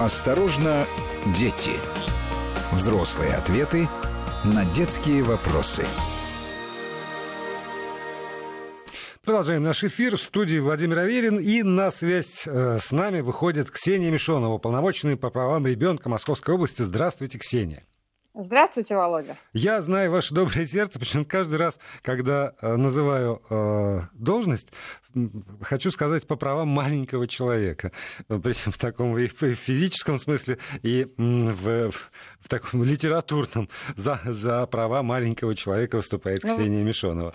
Осторожно, дети. Взрослые ответы на детские вопросы. Продолжаем наш эфир. В студии Владимир Аверин. И на связь э, с нами выходит Ксения Мишонова, полномоченный по правам ребенка Московской области. Здравствуйте, Ксения. Здравствуйте, Володя. Я знаю ваше доброе сердце, почему каждый раз, когда э, называю э, должность, хочу сказать по правам маленького человека. Причем в таком и в физическом смысле, и в, в таком литературном. За, за права маленького человека выступает ну, Ксения Мишонова.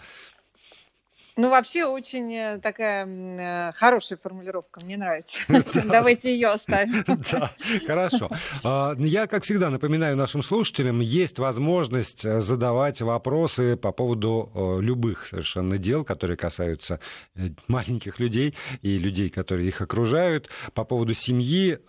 Ну, вообще очень э, такая э, хорошая формулировка, мне нравится. Давайте ее оставим. Да, хорошо. А, я, как всегда, напоминаю нашим слушателям, есть возможность э, задавать вопросы по поводу любых совершенно дел, которые касаются маленьких людей и людей, которые их окружают, по поводу семьи,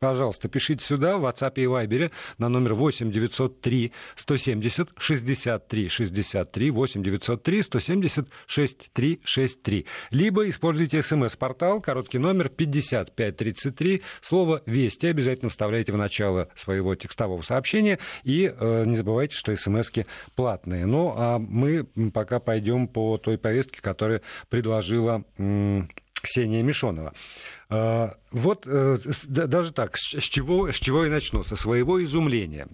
Пожалуйста, пишите сюда в WhatsApp и Viber на номер 8 903 170 63 63 8 903 170 63 63. Либо используйте смс-портал, короткий номер 5533, слово «Вести» обязательно вставляйте в начало своего текстового сообщения и э, не забывайте, что смски платные. Ну, а мы пока пойдем по той повестке, которую предложила м- Ксения Мишонова. А, вот э, даже так, с чего, с чего я начну? Со своего изумления.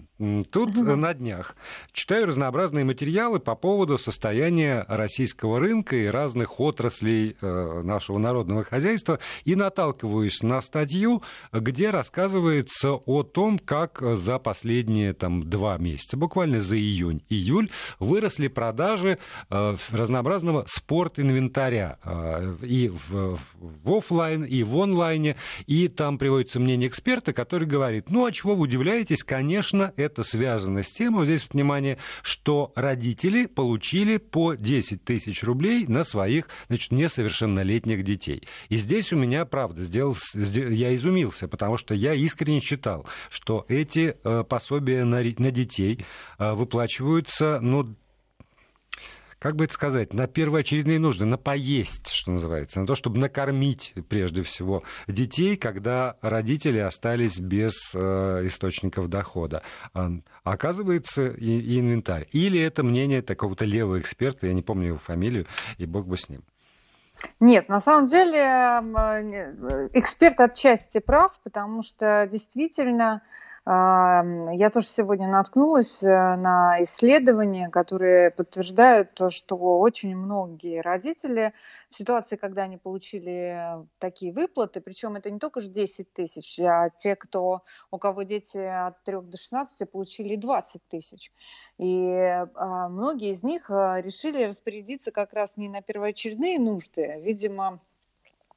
Тут угу. на днях читаю разнообразные материалы по поводу состояния российского рынка и разных отраслей э, нашего народного хозяйства и наталкиваюсь на статью, где рассказывается о том, как за последние там, два месяца, буквально за июнь, июль, выросли продажи разнообразного спорт-инвентаря и в, в офлайн, и в онлайне. И там приводится мнение эксперта, который говорит, ну а чего вы удивляетесь? Конечно, это связано с тем, вот здесь внимание, что родители получили по 10 тысяч рублей на своих значит, несовершеннолетних детей. И здесь у меня, правда, сделал, я изумился, потому что я искренне считал, что эти э, пособия на, на детей э, выплачиваются, ну, как бы это сказать, на первоочередные нужды, на поесть, что называется, на то, чтобы накормить прежде всего детей, когда родители остались без э, источников дохода. А, оказывается, и, и инвентарь. Или это мнение такого-то левого эксперта, я не помню его фамилию, и бог бы с ним. Нет, на самом деле э, эксперт отчасти прав, потому что действительно я тоже сегодня наткнулась э, на исследования, которые подтверждают то, что очень многие родители в ситуации, когда они получили такие выплаты, причем это не только же 10 тысяч, а те, кто, у кого дети от 3 до 16, получили 20 тысяч. И а, многие из них э, решили распорядиться как раз не на первоочередные нужды, видимо,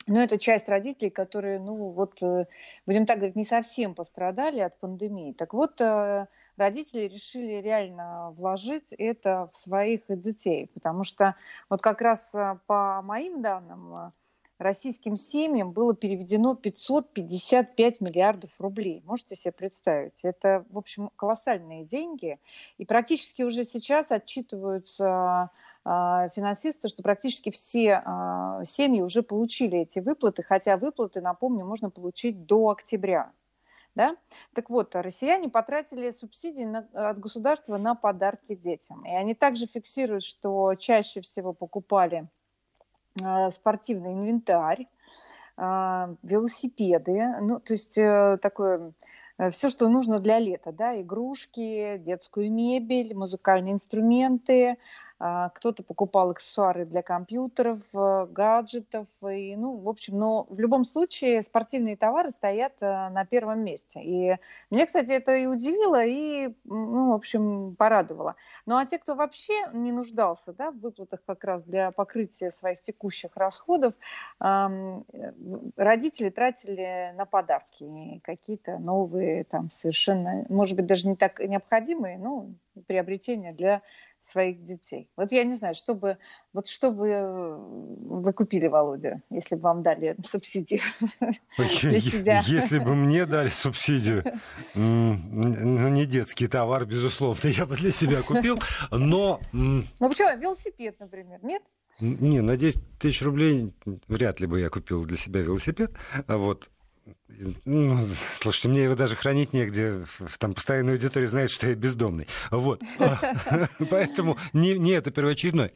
но это часть родителей, которые, ну вот, э, будем так говорить, не совсем пострадали от пандемии. Так вот, э, родители решили реально вложить это в своих детей, потому что вот как раз э, по моим данным, российским семьям было переведено 555 миллиардов рублей. Можете себе представить? Это, в общем, колоссальные деньги. И практически уже сейчас отчитываются финансисты, что практически все а, семьи уже получили эти выплаты, хотя выплаты, напомню, можно получить до октября. Да? Так вот, россияне потратили субсидии на, от государства на подарки детям. И они также фиксируют, что чаще всего покупали э, спортивный инвентарь, э, велосипеды, ну, то есть э, такое э, все, что нужно для лета, да, игрушки, детскую мебель, музыкальные инструменты, а, кто-то покупал аксессуары для компьютеров, э, гаджетов, и, ну, в общем, но в любом случае спортивные товары стоят э, на первом месте. И мне, кстати, это и удивило, и, ну, в общем, порадовало. Ну, а те, кто вообще не нуждался, да, в выплатах как раз для покрытия своих текущих расходов, э, родители тратили на подарки какие-то новые, там, совершенно, может быть, даже не так необходимые, но приобретения для своих детей. Вот я не знаю, что бы, вот что бы э, вы купили, Володя, если бы вам дали субсидию для себя? Если бы мне дали субсидию, ну, не детский товар, безусловно, я бы для себя купил, но... Ну, почему? Велосипед, например, нет? Не, на 10 тысяч рублей вряд ли бы я купил для себя велосипед. Вот. Ну, слушайте, мне его даже хранить негде. Там постоянная аудитория знает, что я бездомный. Вот. Поэтому не, не это первоочередное.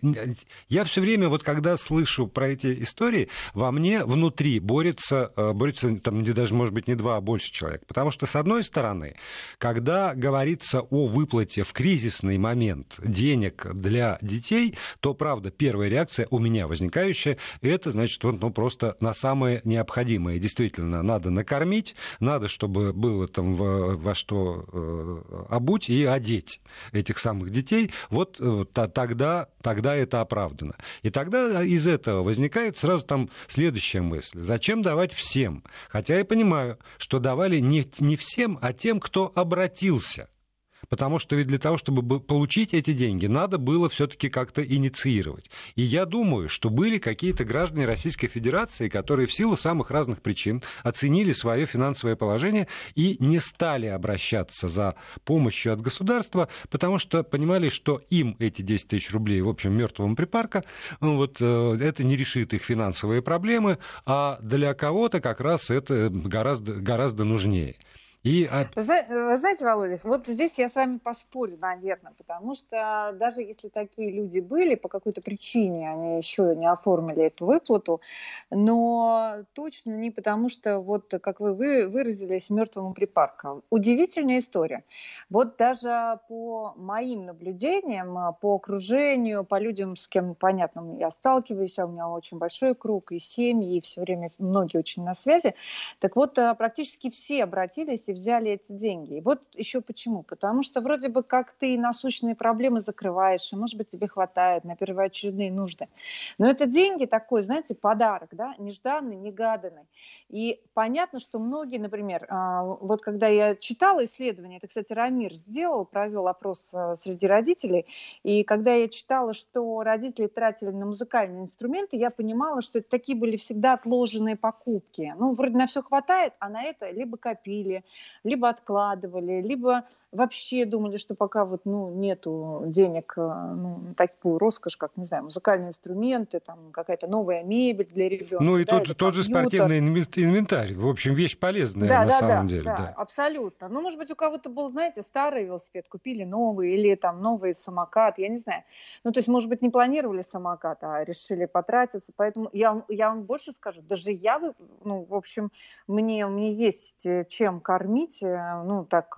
Я все время, вот когда слышу про эти истории, во мне внутри борется, э, борется там даже, может быть, не два, а больше человек. Потому что, с одной стороны, когда говорится о выплате в кризисный момент денег для детей, то, правда, первая реакция у меня возникающая, это, значит, ну, просто на самое необходимое. Действительно, надо накопить накормить, надо, чтобы было там во, во что э, обуть и одеть этих самых детей, вот э, тогда, тогда это оправдано. И тогда из этого возникает сразу там следующая мысль. Зачем давать всем? Хотя я понимаю, что давали не, не всем, а тем, кто обратился. Потому что ведь для того, чтобы получить эти деньги, надо было все-таки как-то инициировать. И я думаю, что были какие-то граждане Российской Федерации, которые в силу самых разных причин оценили свое финансовое положение и не стали обращаться за помощью от государства, потому что понимали, что им эти 10 тысяч рублей, в общем, мертвого припарка, вот, э, это не решит их финансовые проблемы, а для кого-то как раз это гораздо, гораздо нужнее. И... Вы знаете, Володя, вот здесь я с вами поспорю, наверное, потому что даже если такие люди были, по какой-то причине они еще не оформили эту выплату, но точно не потому, что, вот как вы выразились, мертвому припарка. Удивительная история. Вот даже по моим наблюдениям, по окружению, по людям, с кем, понятно, я сталкиваюсь, а у меня очень большой круг, и семьи, и все время многие очень на связи, так вот практически все обратились взяли эти деньги. И вот еще почему. Потому что вроде бы как ты насущные проблемы закрываешь, и, может быть, тебе хватает на первоочередные нужды. Но это деньги такой, знаете, подарок, да, нежданный, негаданный. И понятно, что многие, например, а, вот когда я читала исследование, это, кстати, Рамир сделал, провел опрос а, среди родителей, и когда я читала, что родители тратили на музыкальные инструменты, я понимала, что это такие были всегда отложенные покупки. Ну, вроде на все хватает, а на это либо копили, либо откладывали, либо вообще думали, что пока вот, ну, нету денег э, ну, на такую роскошь, как, не знаю, музыкальные инструменты, там какая-то новая мебель для ребенка. Ну и да, тот, тот же спортивный инвентарь, в общем, вещь полезная да, на да, самом да, деле. Да, да, абсолютно. Ну, может быть, у кого-то был, знаете, старый велосипед, купили новый, или там новый самокат, я не знаю. Ну, то есть, может быть, не планировали самокат, а решили потратиться, поэтому я, я вам больше скажу, даже я, ну, в общем, мне, мне есть э, чем кормить, э, ну, так,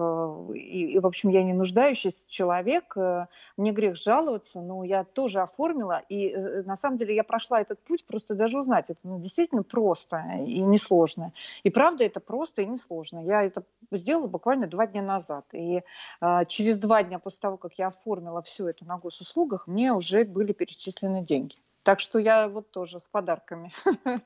и и, в общем, я не нуждающийся человек, э, мне грех жаловаться, но я тоже оформила, и э, на самом деле я прошла этот путь просто даже узнать, это ну, действительно просто и несложно. И правда это просто и несложно. Я это сделала буквально два дня назад, и а, через два дня после того, как я оформила все это на госуслугах, мне уже были перечислены деньги. Так что я вот тоже с подарками.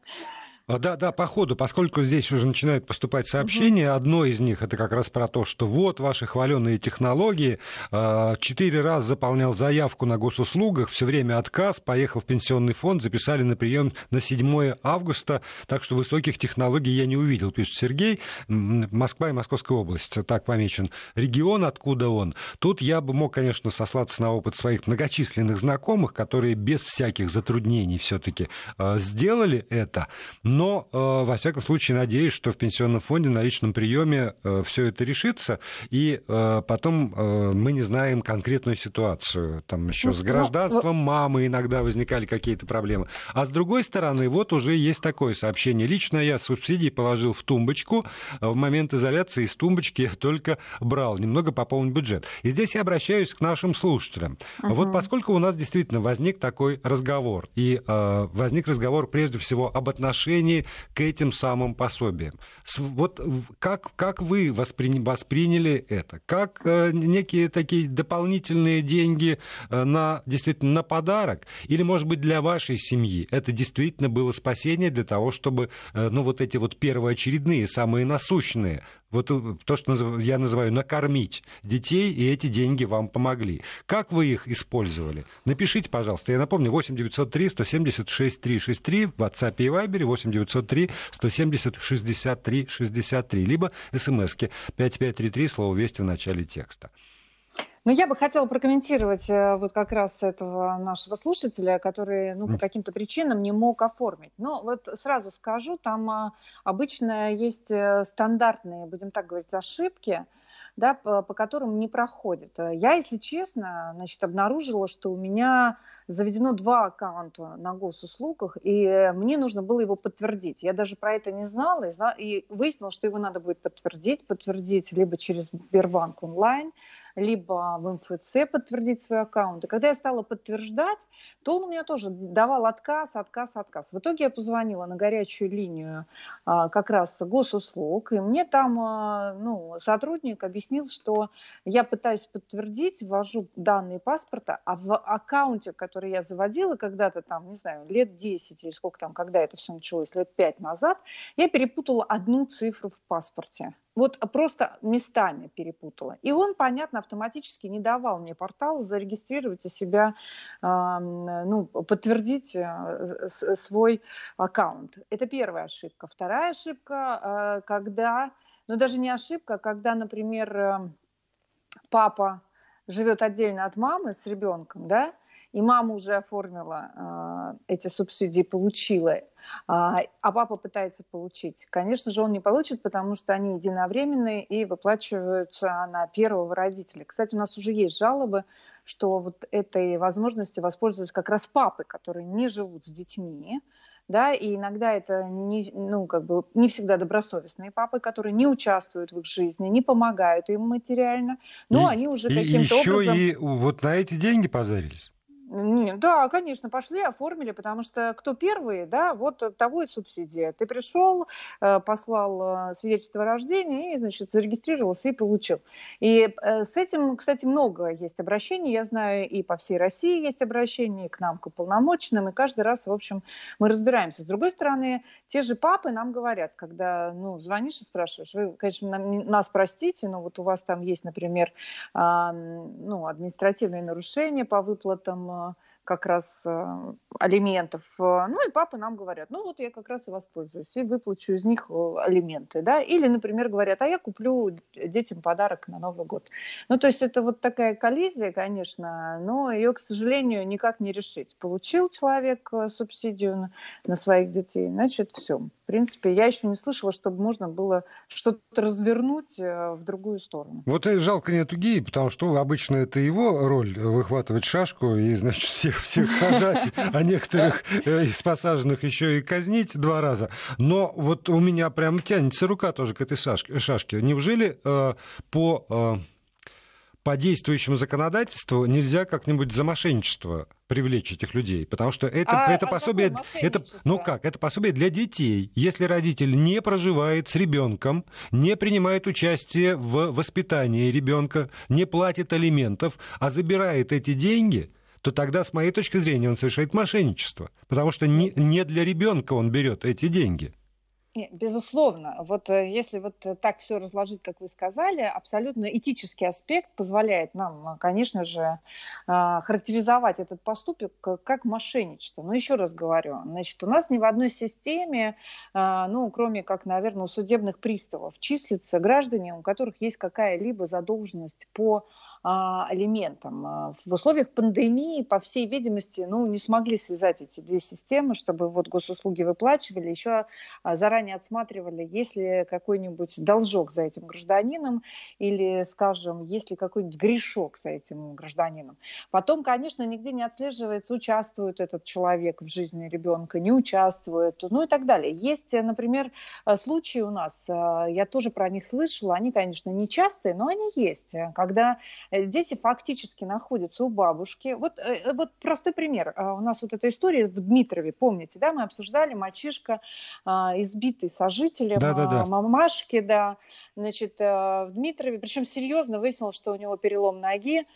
А, да, да, по ходу, поскольку здесь уже начинают поступать сообщения, угу. одно из них это как раз про то, что вот ваши хваленые технологии, а, четыре раза заполнял заявку на госуслугах, все время отказ, поехал в пенсионный фонд, записали на прием на 7 августа, так что высоких технологий я не увидел, пишет Сергей. Москва и Московская область, так помечен. Регион, откуда он. Тут я бы мог, конечно, сослаться на опыт своих многочисленных знакомых, которые без всяких затруднений все-таки а, сделали это. Но, э, во всяком случае, надеюсь, что в пенсионном фонде на личном приеме э, все это решится, и э, потом мы не знаем конкретную ситуацию. Там еще с ну, гражданством мамы иногда возникали какие-то проблемы. А с другой стороны, вот уже есть такое сообщение. Лично я субсидии положил в тумбочку. В момент изоляции из тумбочки я только брал, немного пополнить бюджет. И здесь я обращаюсь к нашим слушателям. Uh-huh. Вот поскольку у нас действительно возник такой разговор, и э, возник разговор прежде всего об отношении к этим самым пособиям. Вот как, как вы восприняли, восприняли это? Как э, некие такие дополнительные деньги э, на, действительно на подарок? Или, может быть, для вашей семьи это действительно было спасение для того, чтобы э, ну, вот эти вот первоочередные, самые насущные вот э, то, что я называю накормить детей, и эти деньги вам помогли. Как вы их использовали? Напишите, пожалуйста. Я напомню, 8 903 176 363 в WhatsApp и Viber, 8 903 170 63 63, либо смски 5533, слово «Вести» в начале текста. Ну, я бы хотела прокомментировать э, вот как раз этого нашего слушателя, который, ну, по каким-то причинам не мог оформить. Но вот сразу скажу, там а, обычно есть э, стандартные, будем так говорить, ошибки, да, по, по которым не проходит. Я, если честно, значит, обнаружила, что у меня заведено два аккаунта на госуслугах, и мне нужно было его подтвердить. Я даже про это не знала, и, и выяснила, что его надо будет подтвердить, подтвердить либо через Сбербанк онлайн, либо в МФЦ подтвердить свой аккаунт. И когда я стала подтверждать, то он у меня тоже давал отказ, отказ, отказ. В итоге я позвонила на горячую линию а, как раз госуслуг, и мне там а, ну, сотрудник объяснил, что я пытаюсь подтвердить, ввожу данные паспорта, а в аккаунте, который я заводила когда-то там, не знаю, лет 10 или сколько там, когда это все началось, лет 5 назад, я перепутала одну цифру в паспорте. Вот просто местами перепутала. И он, понятно, автоматически не давал мне портал зарегистрировать у себя, ну, подтвердить э, свой аккаунт. Это первая ошибка. Вторая ошибка, э, когда, ну даже не ошибка, а когда, например, э, папа живет отдельно от мамы с ребенком, да, и мама уже оформила э, эти субсидии, получила, э, а папа пытается получить. Конечно же, он не получит, потому что они единовременные и выплачиваются на первого родителя. Кстати, у нас уже есть жалобы, что вот этой возможностью воспользовались как раз папы, которые не живут с детьми, да, и иногда это не, ну, как бы не всегда добросовестные папы, которые не участвуют в их жизни, не помогают им материально, но и, они уже каким-то образом... И еще и вот на эти деньги позарились. Да, конечно, пошли, оформили, потому что кто первый, да, вот того и субсидия. Ты пришел, э, послал э, свидетельство о рождении и, значит, зарегистрировался и получил. И э, с этим, кстати, много есть обращений, я знаю, и по всей России есть обращения, и к нам, к уполномоченным, и каждый раз, в общем, мы разбираемся. С другой стороны, те же папы нам говорят, когда, ну, звонишь и спрашиваешь, вы, конечно, нас простите, но вот у вас там есть, например, ну, административные нарушения по выплатам law как раз э, алиментов. Э, ну и папы нам говорят, ну вот я как раз и воспользуюсь, и выплачу из них э, алименты. Да? Или, например, говорят, а я куплю детям подарок на Новый год. Ну то есть это вот такая коллизия, конечно, но ее, к сожалению, никак не решить. Получил человек субсидию на, своих детей, значит, все. В принципе, я еще не слышала, чтобы можно было что-то развернуть в другую сторону. Вот жалко нету геи, потому что обычно это его роль выхватывать шашку и, значит, всех всех сажать, а некоторых э, из посаженных еще и казнить два раза. Но вот у меня прям тянется рука тоже к этой шашке. Неужели э, по э, по действующему законодательству нельзя как-нибудь за мошенничество привлечь этих людей, потому что это, а, это а пособие, это, ну как, это пособие для детей. Если родитель не проживает с ребенком, не принимает участие в воспитании ребенка, не платит алиментов, а забирает эти деньги, то тогда, с моей точки зрения, он совершает мошенничество, потому что не, не для ребенка он берет эти деньги. Безусловно. Вот э, если вот э, так все разложить, как вы сказали, абсолютно этический аспект позволяет нам, э, конечно же, характеризовать этот поступок как мошенничество. Но еще раз говорю, значит, у нас ни в одной системе, ну, кроме как, наверное, у судебных приставов, числятся граждане, у которых есть какая-либо задолженность по алиментам. А, в условиях пандемии, по всей видимости, ну, не смогли связать эти две системы, чтобы вот госуслуги выплачивали, еще а, заранее отсматривали, есть ли какой-нибудь должок за этим гражданином или, скажем, есть ли какой-нибудь грешок за этим гражданином. Потом, конечно, нигде не отслеживается, участвует этот человек в жизни ребенка, не участвует, ну и так далее. Есть, например, случаи у нас, я тоже про них слышала, они, конечно, не частые, но они есть, когда дети фактически находятся у бабушки. Вот, э, э, вот простой пример. А, у нас вот эта история в Дмитрове, помните, да, мы обсуждали мальчишка, а, избитый сожителем, да, да, да. мамашки, да, значит, в Дмитрове, причем серьезно выяснилось, что у него перелом ноги,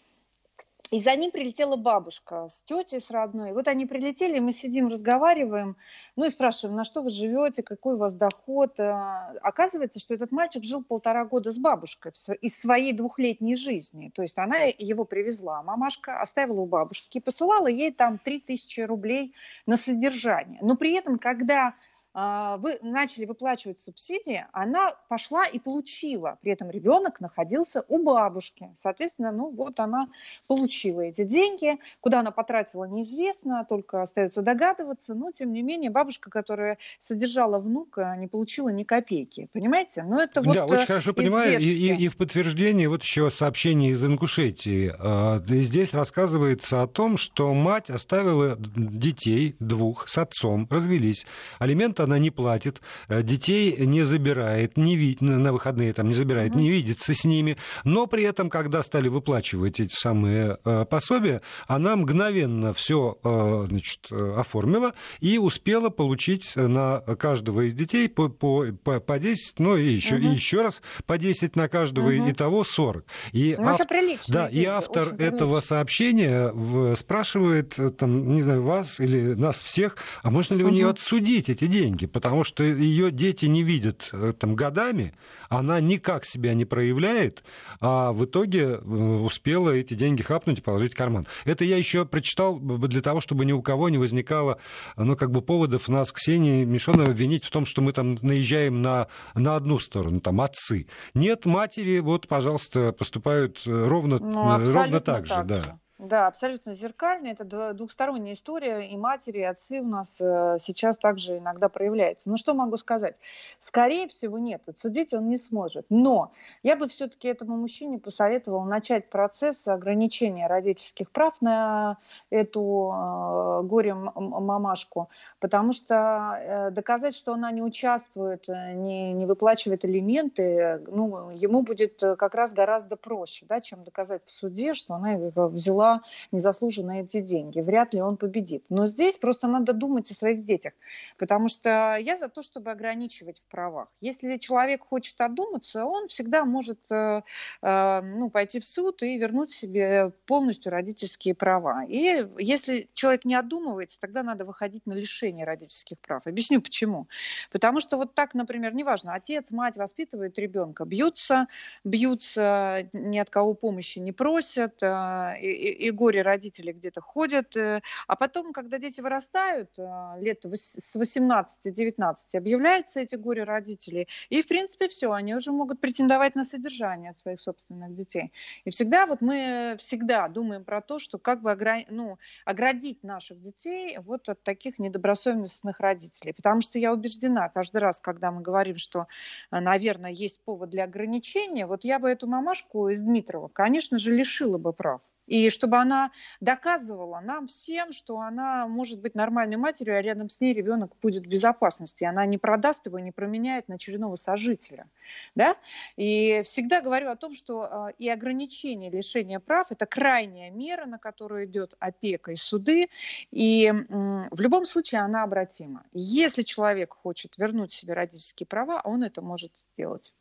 и за ним прилетела бабушка с тетей, с родной. Вот они прилетели, мы сидим, разговариваем, ну и спрашиваем, на что вы живете, какой у вас доход. А, оказывается, что этот мальчик жил полтора года с бабушкой из своей двухлетней жизни. То есть она его привезла, мамашка оставила у бабушки и посылала ей там 3000 рублей на содержание. Но при этом, когда а, вы начали выплачивать субсидии, она пошла и получила. При этом ребенок находился у бабушки. Соответственно, ну вот она получила эти деньги. Куда она потратила, неизвестно, только остается догадываться. Но, тем не менее, бабушка, которая содержала внука, не получила ни копейки. Понимаете? Но это вот Да, очень хорошо понимаю. И, и, и в подтверждение вот еще сообщение из Ингушетии. А, здесь рассказывается о том, что мать оставила детей двух с отцом, развелись. Алименты она не платит, э, детей не забирает, не видит, на выходные там не забирает, не видится с ними, но при этом, когда стали выплачивать эти самые э, пособия, она мгновенно все э, значит, оформила и успела получить на каждого из детей по, по, по, по 10, ну и еще, угу. и еще раз по 10 на каждого, угу. итого 40. И, ну, ав... да, и автор этого сообщения в... спрашивает, там, не знаю, вас или нас всех, а можно ли у нее отсудить эти деньги? Деньги, потому что ее дети не видят э, там, годами, она никак себя не проявляет, а в итоге э, успела эти деньги хапнуть и положить в карман. Это я еще прочитал для того, чтобы ни у кого не возникало ну, как бы поводов нас, Ксении Мишоновой, обвинить в том, что мы там наезжаем на, на одну сторону, там, отцы. Нет, матери, вот, пожалуйста, поступают э, ровно, ну, ровно так, так же. Да. Да, абсолютно зеркально. Это двухсторонняя история. И матери, и отцы у нас э, сейчас также иногда проявляются. Ну, что могу сказать? Скорее всего, нет. Отсудить он не сможет. Но я бы все-таки этому мужчине посоветовала начать процесс ограничения родительских прав на эту э, горе-мамашку. Потому что э, доказать, что она не участвует, не, не выплачивает элементы, ну, ему будет как раз гораздо проще, да, чем доказать в суде, что она взяла незаслуженно эти деньги. Вряд ли он победит. Но здесь просто надо думать о своих детях, потому что я за то, чтобы ограничивать в правах. Если человек хочет одуматься, он всегда может э, э, ну, пойти в суд и вернуть себе полностью родительские права. И если человек не одумывается, тогда надо выходить на лишение родительских прав. Объясню почему. Потому что вот так, например, неважно, отец, мать воспитывают ребенка, бьются, бьются, ни от кого помощи не просят, э, и, и горе родители где-то ходят. Э, а потом, когда дети вырастают, э, лет с 18-19, объявляются эти горе родители. И, в принципе, все, они уже могут претендовать на содержание от своих собственных детей. И всегда вот мы всегда думаем про то, что как бы огра... ну, оградить наших детей вот от таких недобросовестных родителей. Потому что я убеждена, каждый раз, когда мы говорим, что, э, наверное, есть повод для ограничения, вот я бы эту мамашку из Дмитрова, конечно же, лишила бы прав. И чтобы она доказывала нам всем, что она может быть нормальной матерью, а рядом с ней ребенок будет в безопасности. Она не продаст его, не променяет на очередного сожителя. Да? И всегда говорю о том, что а, и ограничение лишения прав – это крайняя мера, на которую идет опека и суды. И в любом случае она обратима. Если человек хочет вернуть себе родительские права, он это может сделать.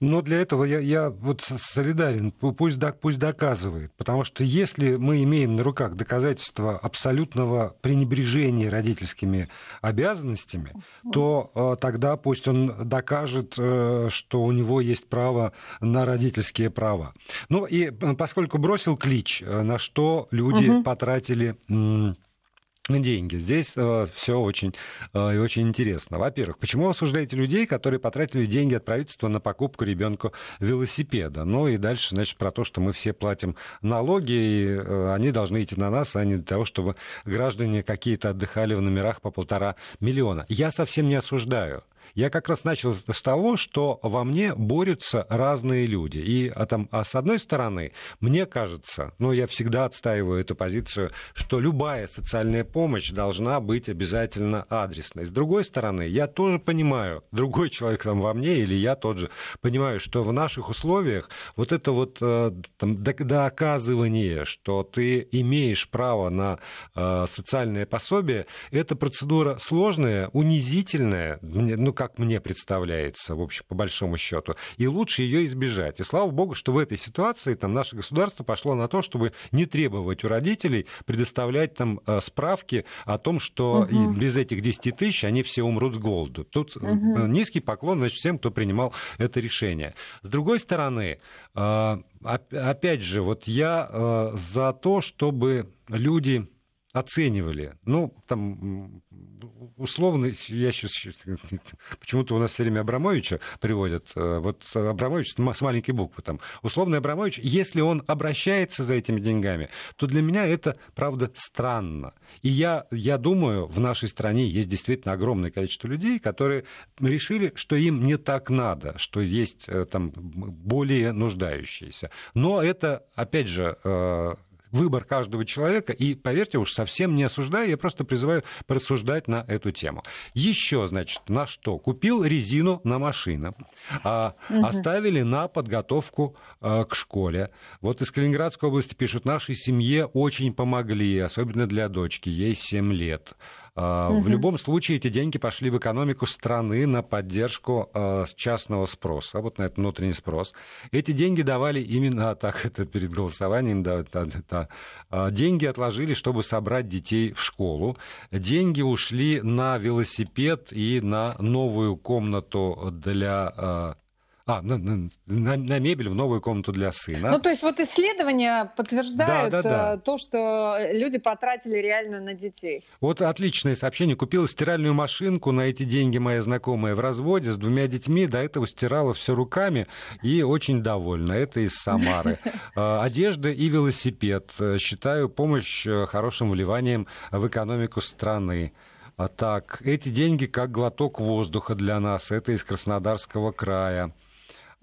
Но для этого я, я вот солидарен, пусть, пусть доказывает. Потому что если мы имеем на руках доказательства абсолютного пренебрежения родительскими обязанностями, то э, тогда пусть он докажет, э, что у него есть право на родительские права. Ну и поскольку бросил клич, э, на что люди угу. потратили деньги. Здесь э, все очень э, и очень интересно. Во-первых, почему вы осуждаете людей, которые потратили деньги от правительства на покупку ребенку велосипеда? Ну и дальше, значит, про то, что мы все платим налоги, и э, они должны идти на нас, а не для того, чтобы граждане какие-то отдыхали в номерах по полтора миллиона. Я совсем не осуждаю. Я как раз начал с того, что во мне борются разные люди. И а там, а с одной стороны, мне кажется, ну, я всегда отстаиваю эту позицию, что любая социальная помощь должна быть обязательно адресной. С другой стороны, я тоже понимаю, другой человек там во мне или я тот же, понимаю, что в наших условиях вот это вот э, там, доказывание, что ты имеешь право на э, социальное пособие, это процедура сложная, унизительная, ну, как мне представляется, в общем, по большому счету, и лучше ее избежать. И слава богу, что в этой ситуации там, наше государство пошло на то, чтобы не требовать у родителей предоставлять там э, справки о том, что угу. без этих 10 тысяч они все умрут с голоду. Тут угу. низкий поклон значит, всем, кто принимал это решение. С другой стороны, опять же, вот я за то, чтобы люди оценивали. Ну, там, условно, я сейчас... Почему-то у нас все время Абрамовича приводят. Э, вот Абрамович с маленькой буквы там. Условный Абрамович, если он обращается за этими деньгами, то для меня это, правда, странно. И я, я думаю, в нашей стране есть действительно огромное количество людей, которые решили, что им не так надо, что есть э, там более нуждающиеся. Но это, опять же, э, выбор каждого человека, и, поверьте, уж совсем не осуждаю, я просто призываю порассуждать на эту тему. Еще, значит, на что? Купил резину на машину, а, угу. оставили на подготовку а, к школе. Вот из Калининградской области пишут, нашей семье очень помогли, особенно для дочки, ей 7 лет. Угу. В любом случае эти деньги пошли в экономику страны на поддержку а, частного спроса, вот на этот внутренний спрос. Эти деньги давали именно так, это перед голосованием, да, да, да, деньги отложили, чтобы собрать детей в школу. Деньги ушли на велосипед и на новую комнату для а, на, на, на мебель в новую комнату для сына. Ну, то есть вот исследования подтверждают да, да, да. Э, то, что люди потратили реально на детей. Вот отличное сообщение. Купила стиральную машинку на эти деньги моя знакомая в разводе с двумя детьми. До этого стирала все руками и очень довольна. Это из Самары. Э, одежда и велосипед. Считаю помощь э, хорошим вливанием в экономику страны. А так, эти деньги как глоток воздуха для нас. Это из Краснодарского края.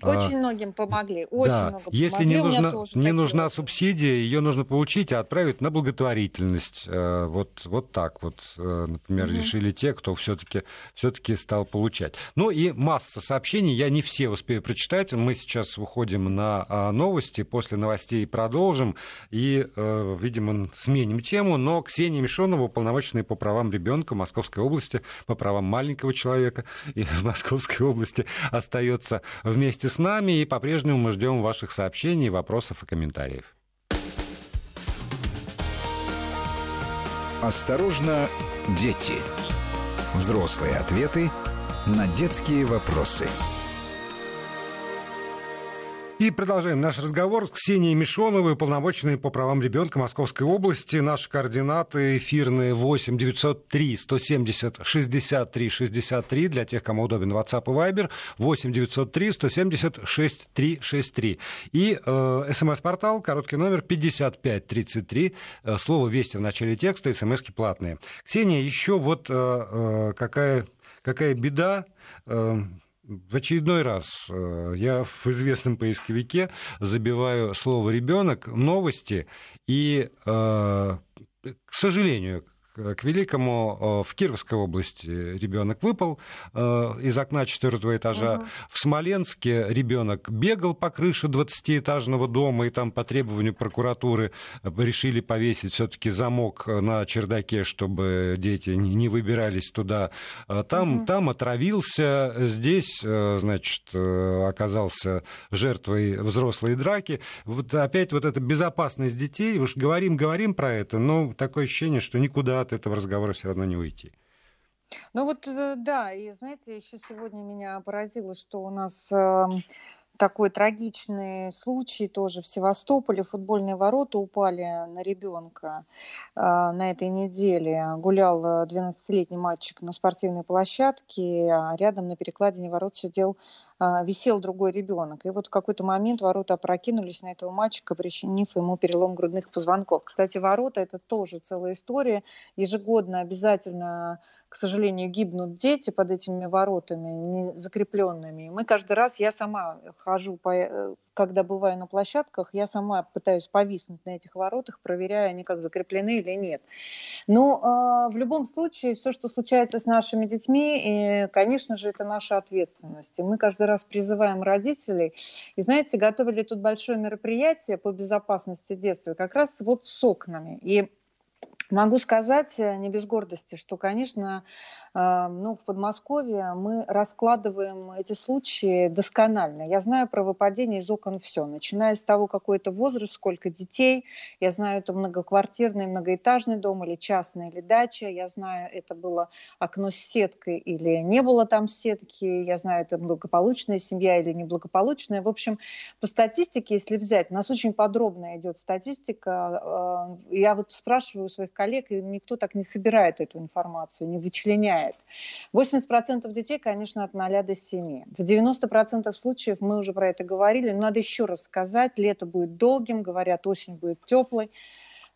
А, очень многим помогли, очень да. много Если помогли. не, нужна, не нужна субсидия, ее нужно получить и отправить на благотворительность. Э, вот, вот так вот, э, например, угу. решили те, кто все-таки все стал получать. Ну и масса сообщений, я не все успею прочитать. Мы сейчас выходим на а, новости, после новостей продолжим и, э, видимо, сменим тему. Но Ксения Мишонова, уполномоченная по правам ребенка Московской области, по правам маленького человека и в Московской области остается вместе вместе с нами, и по-прежнему мы ждем ваших сообщений, вопросов и комментариев. Осторожно, дети. Взрослые ответы на детские вопросы. И продолжаем наш разговор с Ксенией Мишоновой, по правам ребенка Московской области. Наши координаты эфирные 8 903 170 63 63 для тех, кому удобен WhatsApp и Viber 8 903 170 63 63. И э, смс-портал, короткий номер 5533. Э, слово «Вести» в начале текста, смс-ки платные. Ксения, еще вот э, э, какая, какая беда... Э, в очередной раз э, я в известном поисковике забиваю слово ребенок, новости, и, э, к сожалению, к великому в Кировской области ребенок выпал э, из окна четвертого этажа. Угу. В Смоленске ребенок бегал по крыше 20-этажного дома, и там по требованию прокуратуры решили повесить все-таки замок на чердаке, чтобы дети не выбирались туда. Э, там, угу. там отравился, здесь, э, значит, оказался жертвой взрослой драки. Вот опять вот эта безопасность детей, уж говорим, говорим про это, но такое ощущение, что никуда от этого разговора все равно не уйти. Ну вот э, да, и знаете, еще сегодня меня поразило, что у нас эм, такой трагичный случай тоже в Севастополе. Футбольные ворота упали на ребенка э, на этой неделе. Гулял 12-летний мальчик на спортивной площадке, а рядом на перекладине ворот сидел э, висел другой ребенок. И вот в какой-то момент ворота опрокинулись на этого мальчика, причинив ему перелом грудных позвонков. Кстати, ворота это тоже целая история. Ежегодно обязательно к сожалению, гибнут дети под этими воротами, не закрепленными. Мы каждый раз, я сама хожу, по, э, когда бываю на площадках, я сама пытаюсь повиснуть на этих воротах, проверяя, они как закреплены или нет. Но э, в любом случае, все, что случается с нашими детьми, и, конечно же, это наша ответственность. И мы каждый раз призываем родителей. И, знаете, готовили тут большое мероприятие по безопасности детства, как раз вот с окнами. И Могу сказать, э, не без гордости, что, конечно, ну, в Подмосковье мы раскладываем эти случаи досконально. Я знаю про выпадение из окон все, начиная с того, какой это возраст, сколько детей. Я знаю, это многоквартирный, многоэтажный дом или частная или дача. Я знаю, это было окно с сеткой или не было там сетки. Я знаю, это благополучная семья или неблагополучная. В общем, по статистике, если взять, у нас очень подробно идет статистика. Э, я вот спрашиваю у своих коллег, и никто так не собирает эту информацию, не вычленяет. 80% детей, конечно, от 0 до 7. В 90% случаев, мы уже про это говорили, но надо еще раз сказать, лето будет долгим, говорят, осень будет теплой.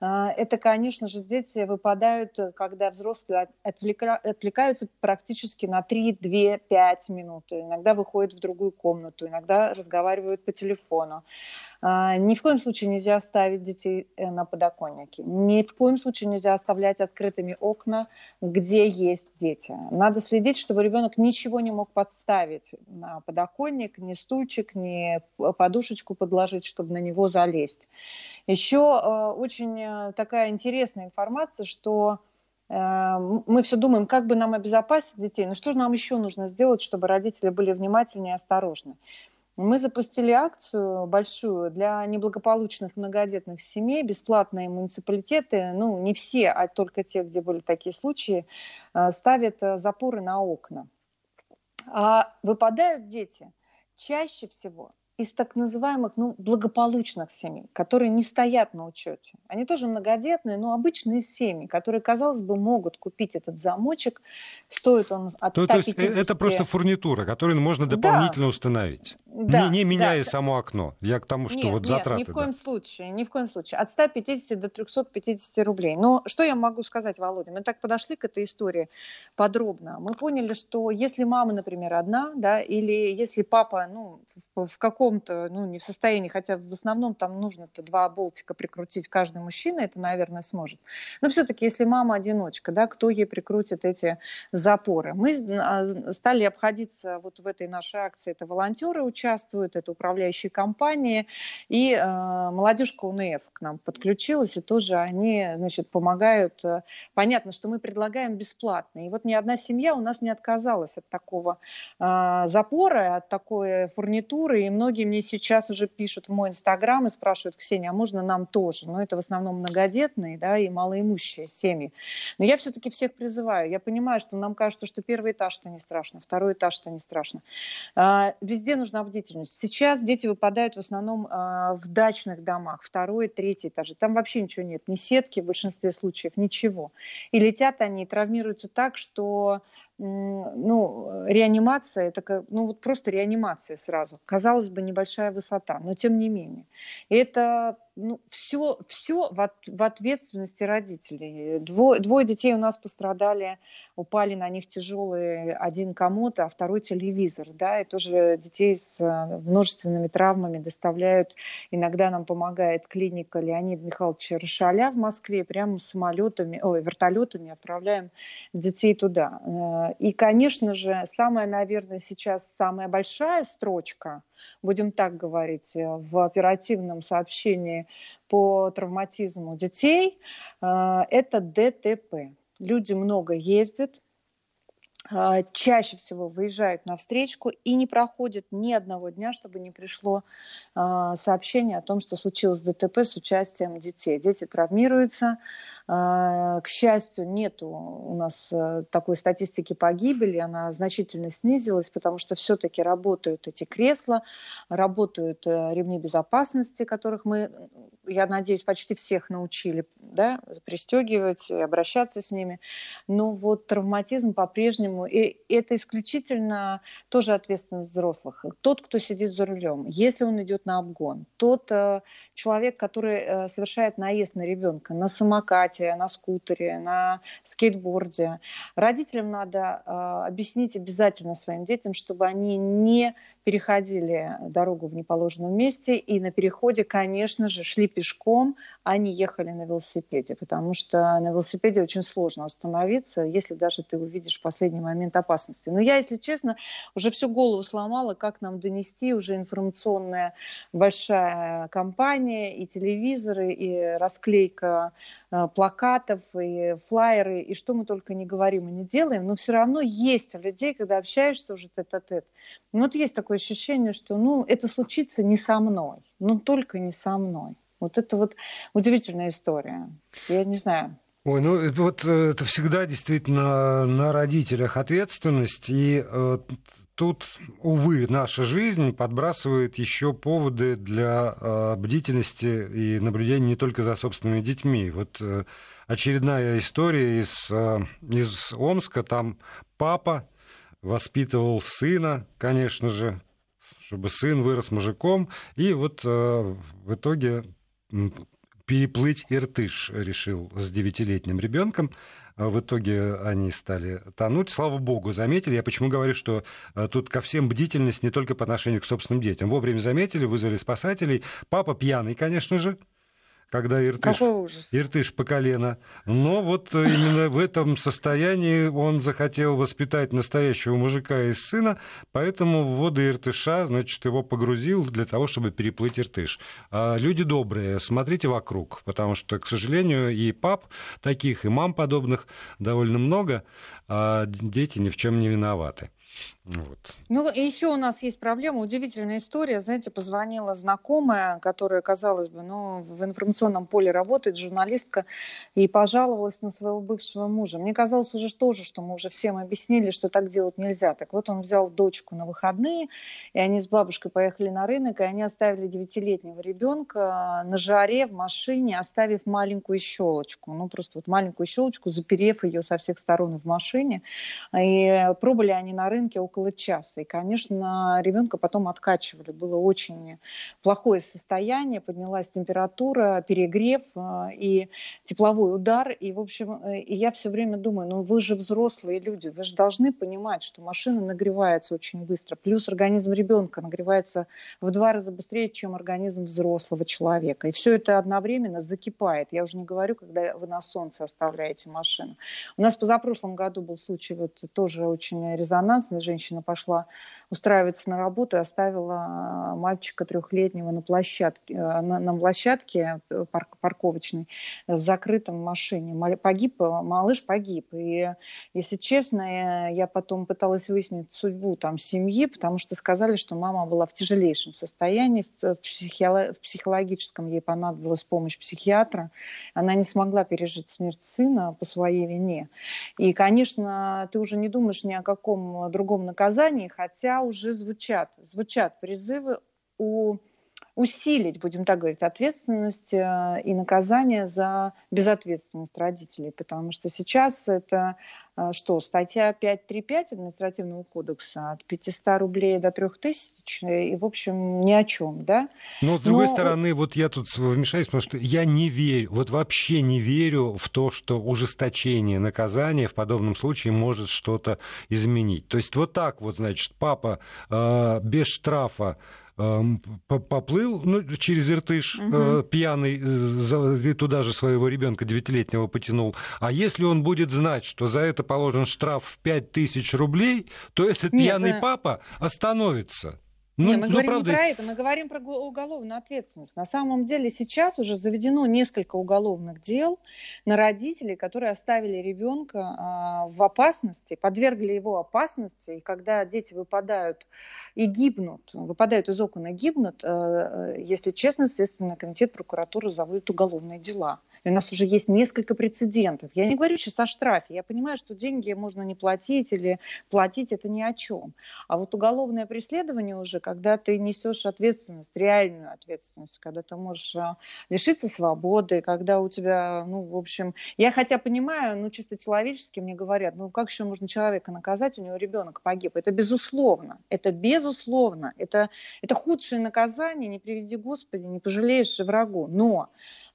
А, это, конечно же, дети выпадают, когда взрослые отвлекаются практически на 3, 2, 5 минут. Иногда выходят в другую комнату, иногда разговаривают по телефону. А, ни в коем случае нельзя оставить детей э, на подоконнике. Ни в коем случае нельзя оставлять открытыми окна, где есть дети. Надо следить, чтобы ребенок ничего не мог подставить на подоконник, ни стульчик, ни подушечку подложить, чтобы на него залезть. Еще э, очень э, такая интересная информация, что мы все думаем, как бы нам обезопасить детей, но что же нам еще нужно сделать, чтобы родители были внимательнее и осторожны. Мы запустили акцию большую для неблагополучных многодетных семей. Бесплатные муниципалитеты, ну не все, а только те, где были такие случаи, э, ставят э, запоры на окна. А выпадают дети чаще всего из так называемых ну, благополучных семей, которые не стоят на учете. Они тоже многодетные, но обычные семьи, которые, казалось бы, могут купить этот замочек. Стоит он от то, 150... То есть э, это просто фурнитура, которую можно дополнительно да. установить, да, не, не меняя да. само окно. Я к тому, что нет, вот затраты... Нет, ни в коем да. случае, ни в коем случае. От 150 до 350 рублей. Но что я могу сказать, Володя? Мы так подошли к этой истории подробно. Мы поняли, что если мама, например, одна, да, или если папа, ну, в, в каком каком-то, ну, не в состоянии, хотя в основном там нужно-то два болтика прикрутить каждый мужчина, это, наверное, сможет. Но все-таки, если мама одиночка, да, кто ей прикрутит эти запоры? Мы а, стали обходиться вот в этой нашей акции, это волонтеры участвуют, это управляющие компании, и э, молодежка УНФ к нам подключилась, и тоже они, значит, помогают. Понятно, что мы предлагаем бесплатно, и вот ни одна семья у нас не отказалась от такого э, запора, от такой фурнитуры, и многие мне сейчас уже пишут в мой инстаграм и спрашивают, Ксения, а можно нам тоже? Но это в основном многодетные да, и малоимущие семьи. Но я все-таки всех призываю. Я понимаю, что нам кажется, что первый этаж-то не страшно, второй этаж-то не страшно. А, везде нужна бдительность. Сейчас дети выпадают в основном а, в дачных домах, второй, третий этажи. Там вообще ничего нет, ни сетки в большинстве случаев, ничего. И летят они, травмируются так, что ну, реанимация, это ну, вот просто реанимация сразу. Казалось бы, небольшая высота, но тем не менее. И это ну, все, все в, от, в ответственности родителей. Двое, двое детей у нас пострадали, упали на них тяжелые, один комод, а второй телевизор. Да, и тоже детей с э, множественными травмами доставляют. Иногда нам помогает клиника Леонида Михайловича Рошаля в Москве. Прямо самолетами, ой, вертолетами отправляем детей туда. Э, и, конечно же, самая, наверное, сейчас самая большая строчка – будем так говорить, э, в оперативном сообщении по травматизму детей, э, это ДТП. Люди много ездят, чаще всего выезжают на встречку и не проходит ни одного дня, чтобы не пришло а, сообщение о том, что случилось ДТП с участием детей. Дети травмируются. А, к счастью, нет у нас э, такой статистики погибели, она значительно снизилась, потому что все-таки работают эти кресла, работают э, ремни безопасности, которых мы, я надеюсь, почти всех научили да, пристегивать и обращаться с ними. Но вот травматизм по-прежнему. И это исключительно тоже ответственность взрослых. Тот, кто сидит за рулем, если он идет на обгон, тот э, человек, который э, совершает наезд на ребенка на самокате, на скутере, на скейтборде, родителям надо э, объяснить обязательно своим детям, чтобы они не переходили дорогу в неположенном месте и на переходе, конечно же, шли пешком, а не ехали на велосипеде, потому что на велосипеде очень сложно остановиться, если даже ты увидишь последний момент опасности. Но я, если честно, уже всю голову сломала, как нам донести уже информационная большая компания, и телевизоры, и расклейка плакатов, и флайеры, и что мы только не говорим и не делаем, но все равно есть у людей, когда общаешься уже тет-а-тет, вот есть такое ощущение, что ну, это случится не со мной, ну только не со мной. Вот это вот удивительная история. Я не знаю. Ой, ну вот э, это всегда действительно на родителях ответственность. И э, тут, увы, наша жизнь подбрасывает еще поводы для э, бдительности и наблюдения не только за собственными детьми. Вот э, очередная история из, э, из Омска. Там папа воспитывал сына, конечно же, чтобы сын вырос мужиком. И вот э, в итоге переплыть Иртыш решил с девятилетним ребенком. А в итоге они стали тонуть. Слава богу, заметили. Я почему говорю, что э, тут ко всем бдительность не только по отношению к собственным детям. Вовремя заметили, вызвали спасателей. Папа пьяный, конечно же, когда Иртыш, Иртыш по колено. Но вот именно в этом состоянии он захотел воспитать настоящего мужика из сына, поэтому в воды Иртыша, значит, его погрузил для того, чтобы переплыть Иртыш. А люди добрые, смотрите вокруг, потому что, к сожалению, и пап таких, и мам подобных довольно много, а дети ни в чем не виноваты. Вот. Ну, и еще у нас есть проблема, удивительная история. Знаете, позвонила знакомая, которая, казалось бы, ну, в информационном поле работает, журналистка, и пожаловалась на своего бывшего мужа. Мне казалось уже тоже, что мы уже всем объяснили, что так делать нельзя. Так вот, он взял дочку на выходные, и они с бабушкой поехали на рынок, и они оставили девятилетнего ребенка на жаре в машине, оставив маленькую щелочку. Ну, просто вот маленькую щелочку, заперев ее со всех сторон в машине. И пробыли они на рынке около около часа. И, конечно, ребенка потом откачивали. Было очень плохое состояние, поднялась температура, перегрев э, и тепловой удар. И, в общем, э, и я все время думаю, ну вы же взрослые люди, вы же должны понимать, что машина нагревается очень быстро. Плюс организм ребенка нагревается в два раза быстрее, чем организм взрослого человека. И все это одновременно закипает. Я уже не говорю, когда вы на солнце оставляете машину. У нас позапрошлом году был случай вот тоже очень резонансный. Женщина женщина пошла устраиваться на работу и оставила а, мальчика трехлетнего на площадке, э, на, на площадке э, парк, парковочной в закрытом машине. Погиб, э, малыш погиб. И, если честно, я потом пыталась выяснить судьбу там семьи, потому что сказали, что мама была в тяжелейшем состоянии, в, психи, в психологическом ей понадобилась помощь психиатра. Она не смогла пережить смерть сына по своей вине. И, конечно, ты уже не думаешь ни о каком другом наказании, хотя уже звучат, звучат призывы у усилить, будем так говорить, ответственность э, и наказание за безответственность родителей, потому что сейчас это э, что, статья 535 административного кодекса от 500 рублей до 3000, и, в общем, ни о чем, да? Но, с другой Но... стороны, вот я тут вмешаюсь, потому что я не верю, вот вообще не верю в то, что ужесточение наказания в подобном случае может что-то изменить. То есть вот так вот, значит, папа э, без штрафа поплыл ну, через Иртыш угу. пьяный, э, туда же своего ребенка девятилетнего потянул. А если он будет знать, что за это положен штраф в 5000 рублей, то этот Нет, пьяный да. папа остановится. Ну, Нет, мы ну, говорим правда... не про это, мы говорим про уголовную ответственность. На самом деле сейчас уже заведено несколько уголовных дел на родителей, которые оставили ребенка а, в опасности, подвергли его опасности, и когда дети выпадают и гибнут, выпадают из окон и гибнут, э, э, если честно, Следственный комитет прокуратуры заводит уголовные дела. И у нас уже есть несколько прецедентов. Я не говорю сейчас о штрафе. Я понимаю, что деньги можно не платить или платить это ни о чем. А вот уголовное преследование уже, когда ты несешь ответственность, реальную ответственность, когда ты можешь а, лишиться свободы, когда у тебя, ну, в общем, я хотя понимаю, ну, чисто человечески мне говорят, ну, как еще можно человека наказать, у него ребенок погиб. Это безусловно, это безусловно, это, это худшее наказание, не приведи Господи, не пожалеешь врагу. Но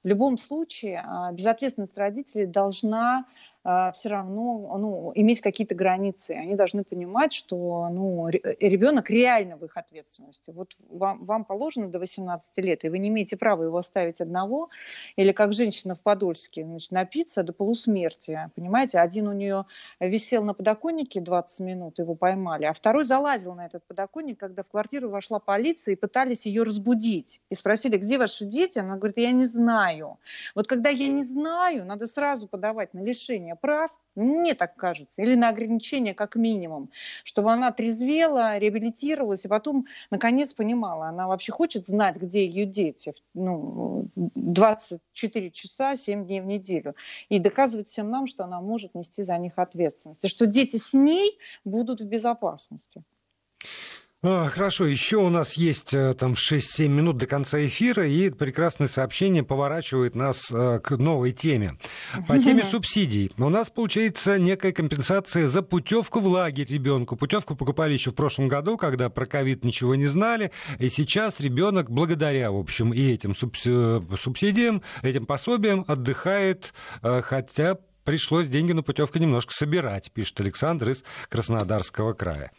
в любом случае а, безответственность родителей должна все равно ну, иметь какие-то границы. Они должны понимать, что ну, ребенок реально в их ответственности. Вот вам, вам положено до 18 лет, и вы не имеете права его оставить одного, или как женщина в Подольске, значит, напиться до полусмерти, понимаете? Один у нее висел на подоконнике 20 минут, его поймали, а второй залазил на этот подоконник, когда в квартиру вошла полиция и пытались ее разбудить. И спросили, где ваши дети? Она говорит, я не знаю. Вот когда я не знаю, надо сразу подавать на лишение прав, мне так кажется, или на ограничение как минимум, чтобы она трезвела, реабилитировалась и потом, наконец, понимала, она вообще хочет знать, где ее дети, ну, 24 часа, 7 дней в неделю, и доказывать всем нам, что она может нести за них ответственность, и что дети с ней будут в безопасности. А, хорошо, еще у нас есть э, там 6-7 минут до конца эфира, и прекрасное сообщение поворачивает нас э, к новой теме. По теме субсидий. У нас получается некая компенсация за путевку в лагерь ребенку. Путевку покупали еще в прошлом году, когда про ковид ничего не знали, и сейчас ребенок благодаря, в общем, и этим э, субсидиям, этим пособиям отдыхает, хотя пришлось деньги на путевку немножко собирать, пишет Александр из Краснодарского края.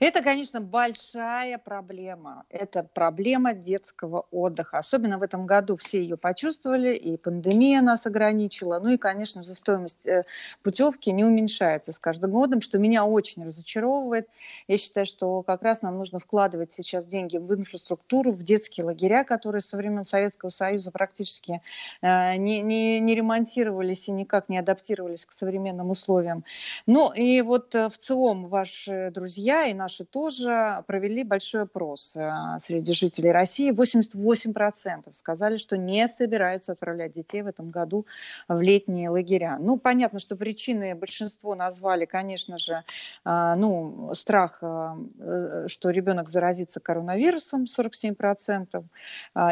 Это, конечно, большая проблема. Это проблема детского отдыха. Особенно в этом году все ее почувствовали, и пандемия нас ограничила. Ну и, конечно же, стоимость э, путевки не уменьшается с каждым годом, что меня очень разочаровывает. Я считаю, что как раз нам нужно вкладывать сейчас деньги в инфраструктуру, в детские лагеря, которые со времен Советского Союза практически э, не, не, не ремонтировались и никак не адаптировались к современным условиям. Ну и вот э, в целом ваши друзья и наши тоже провели большой опрос э, среди жителей России. 88% сказали, что не собираются отправлять детей в этом году в летние лагеря. Ну, понятно, что причины большинство назвали, конечно же, э, ну, страх, э, что ребенок заразится коронавирусом, 47%,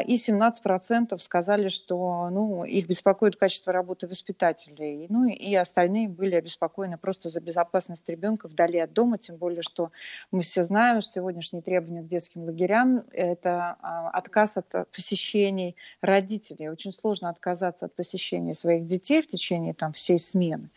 и 17% сказали, что ну, их беспокоит качество работы воспитателей. Ну и остальные были обеспокоены просто за безопасность ребенка вдали от дома, тем более, что мы все знаем, что сегодняшние требования к детским лагерям – это а, отказ от посещений родителей. Очень сложно отказаться от посещения своих детей в течение там, всей смены.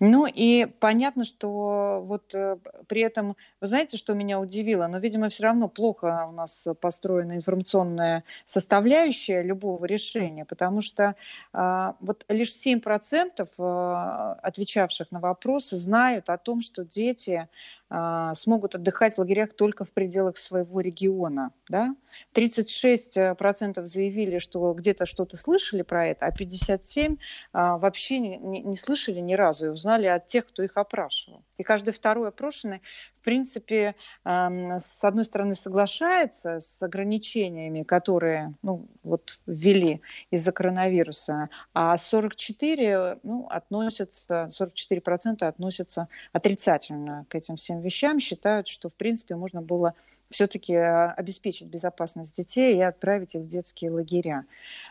Ну и понятно, что вот э, при этом, вы знаете, что меня удивило, но, видимо, все равно плохо у нас построена информационная составляющая любого решения, потому что а, вот лишь 7% а, отвечавших на вопросы знают о том, что дети а, смогут отдыхать в лагерях только в пределах своего региона. Да? 36% заявили, что где-то что-то слышали про это, а 57% вообще не, не слышали ни разу и узнали от тех, кто их опрашивал. И каждый второй опрошенный, в принципе, с одной стороны соглашается с ограничениями, которые ну, вот ввели из-за коронавируса, а 44 ну, относятся, 44% относятся отрицательно к этим всем вещам, считают, что, в принципе, можно было все-таки обеспечить безопасность детей и отправить их в детские лагеря.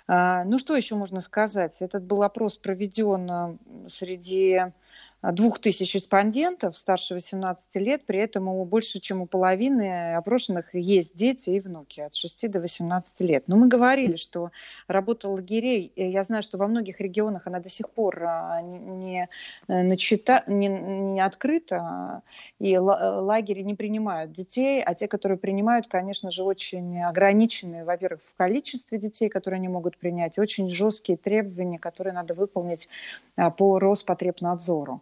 А, ну, что еще можно сказать? Этот был опрос проведен среди двух тысяч респондентов старше 18 лет, при этом у больше, чем у половины опрошенных есть дети и внуки от 6 до 18 лет. Но мы говорили, что работа лагерей, я знаю, что во многих регионах она до сих пор а, не, э, начата, не, не открыта, и лагери не принимают детей, а те, которые принимают, конечно же, очень ограниченные, во-первых, в количестве детей, которые они могут принять, и очень жесткие требования, которые надо выполнить а, по Роспотребнадзору.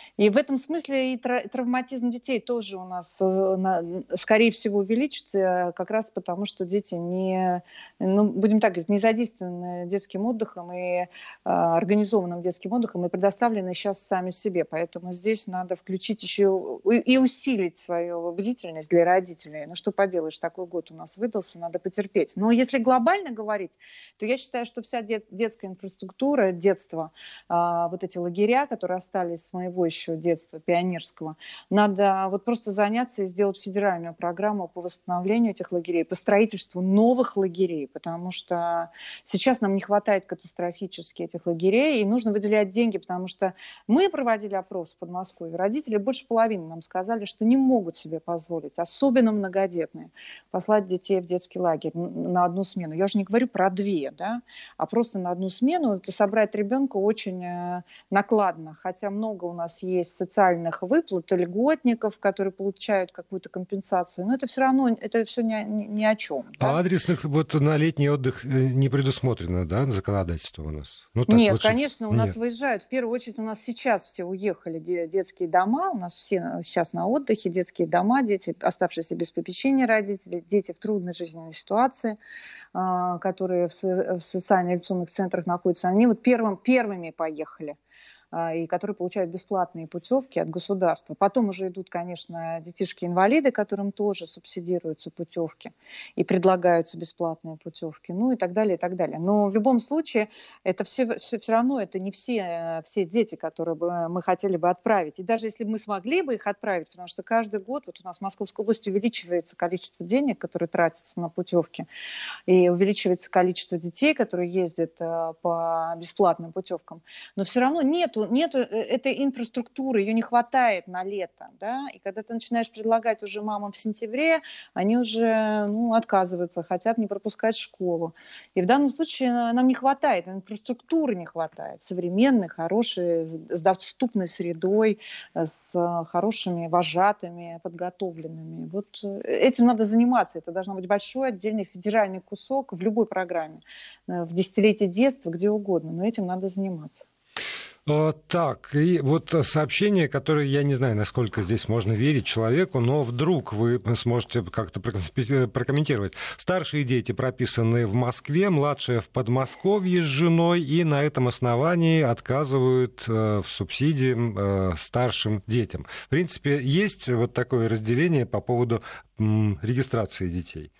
И в этом смысле и травматизм детей тоже у нас, э, скорее всего, увеличится, как раз потому, что дети не, ну, будем так говорить, не задействованы детским отдыхом и а, организованным детским отдыхом и предоставлены сейчас сами себе. Поэтому здесь надо включить еще и усилить свою бдительность для родителей. Ну что поделаешь, такой год у нас выдался, надо потерпеть. Но если глобально говорить, то я считаю, что вся дет, детская инфраструктура, детство, а, вот эти лагеря, которые остались с моего еще еще детства, пионерского. Надо вот просто заняться и сделать федеральную программу по восстановлению этих лагерей, по строительству новых лагерей, потому что сейчас нам не хватает катастрофически этих лагерей, и нужно выделять деньги, потому что мы проводили опрос в Подмосковье, родители больше половины нам сказали, что не могут себе позволить, особенно многодетные, послать детей в детский лагерь на одну смену. Я уже не говорю про две, да, а просто на одну смену. Это собрать ребенка очень э, накладно, хотя много у нас социальных выплат, льготников, которые получают какую-то компенсацию, но это все равно, это все ни, ни, ни о чем. Да? А адресных вот на летний отдых э, не предусмотрено, да, законодательство у нас? Ну, так, Нет, вот, конечно, у Нет. нас выезжают. В первую очередь у нас сейчас все уехали детские дома, у нас все сейчас на отдыхе, детские дома, дети, оставшиеся без попечения родителей, дети в трудной жизненной ситуации, а, которые в социально-революционных центрах находятся, они вот первым, первыми поехали. А, и которые получают бесплатные путевки от государства. Потом уже идут, конечно, детишки-инвалиды, которым тоже субсидируются путевки и предлагаются бесплатные путевки, ну и так далее, и так далее. Но в любом случае это все, все, все равно это не все, все дети, которые бы мы хотели бы отправить. И даже если бы мы смогли бы их отправить, потому что каждый год вот у нас в Московской области увеличивается количество денег, которые тратятся на путевки, и увеличивается количество детей, которые ездят э, по бесплатным путевкам. Но все равно нет нету, нету э, этой инфраструктуры, ее не хватает на лето, да, и когда ты начинаешь предлагать уже мамам в сентябре, они уже, ну, отказываются, хотят не пропускать школу. И в данном случае нам не хватает, инфраструктуры не хватает, современной, хорошей, с доступной средой, э, с хорошими вожатыми, подготовленными. Вот э, этим надо заниматься, это должно быть большой отдельный федеральный кусок в любой программе, в десятилетие детства, где угодно, но этим надо заниматься. Так, и вот сообщение, которое, я не знаю, насколько здесь можно верить человеку, но вдруг вы сможете как-то прокомментировать. Старшие дети прописаны в Москве, младшие в Подмосковье с женой, и на этом основании отказывают э, в субсидии э, старшим детям. В принципе, есть вот такое разделение по поводу регистрации детей.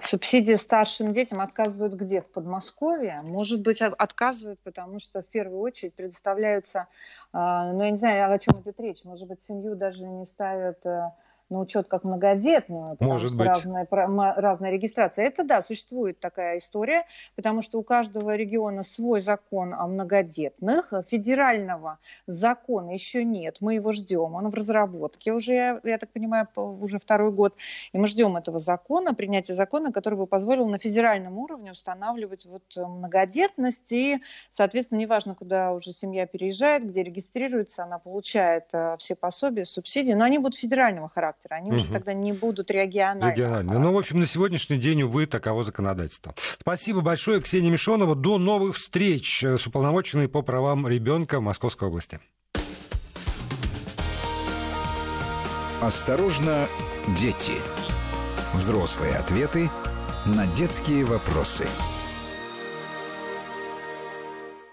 Субсидии старшим детям отказывают где? В Подмосковье? Может быть, отказывают, потому что в первую очередь предоставляются, а, ну, я не знаю, о чем идет речь, может быть, семью даже не ставят э, на учет как многодетную, потому Может что быть. Разная, разная регистрация. Это да, существует такая история, потому что у каждого региона свой закон о многодетных. Федерального закона еще нет, мы его ждем, он в разработке уже, я, так понимаю, уже второй год, и мы ждем этого закона, принятия закона, который бы позволил на федеральном уровне устанавливать вот многодетность, и, соответственно, неважно, куда уже семья переезжает, где регистрируется, она получает э, все пособия, субсидии, но они будут федерального характера характера. Они угу. уже тогда не будут регионального. Региональные. Ну, в общем, на сегодняшний день, увы, таково законодательство. Спасибо большое, Ксения Мишонова. До новых встреч с уполномоченной по правам ребенка Московской области. Осторожно, дети. Взрослые ответы на детские вопросы.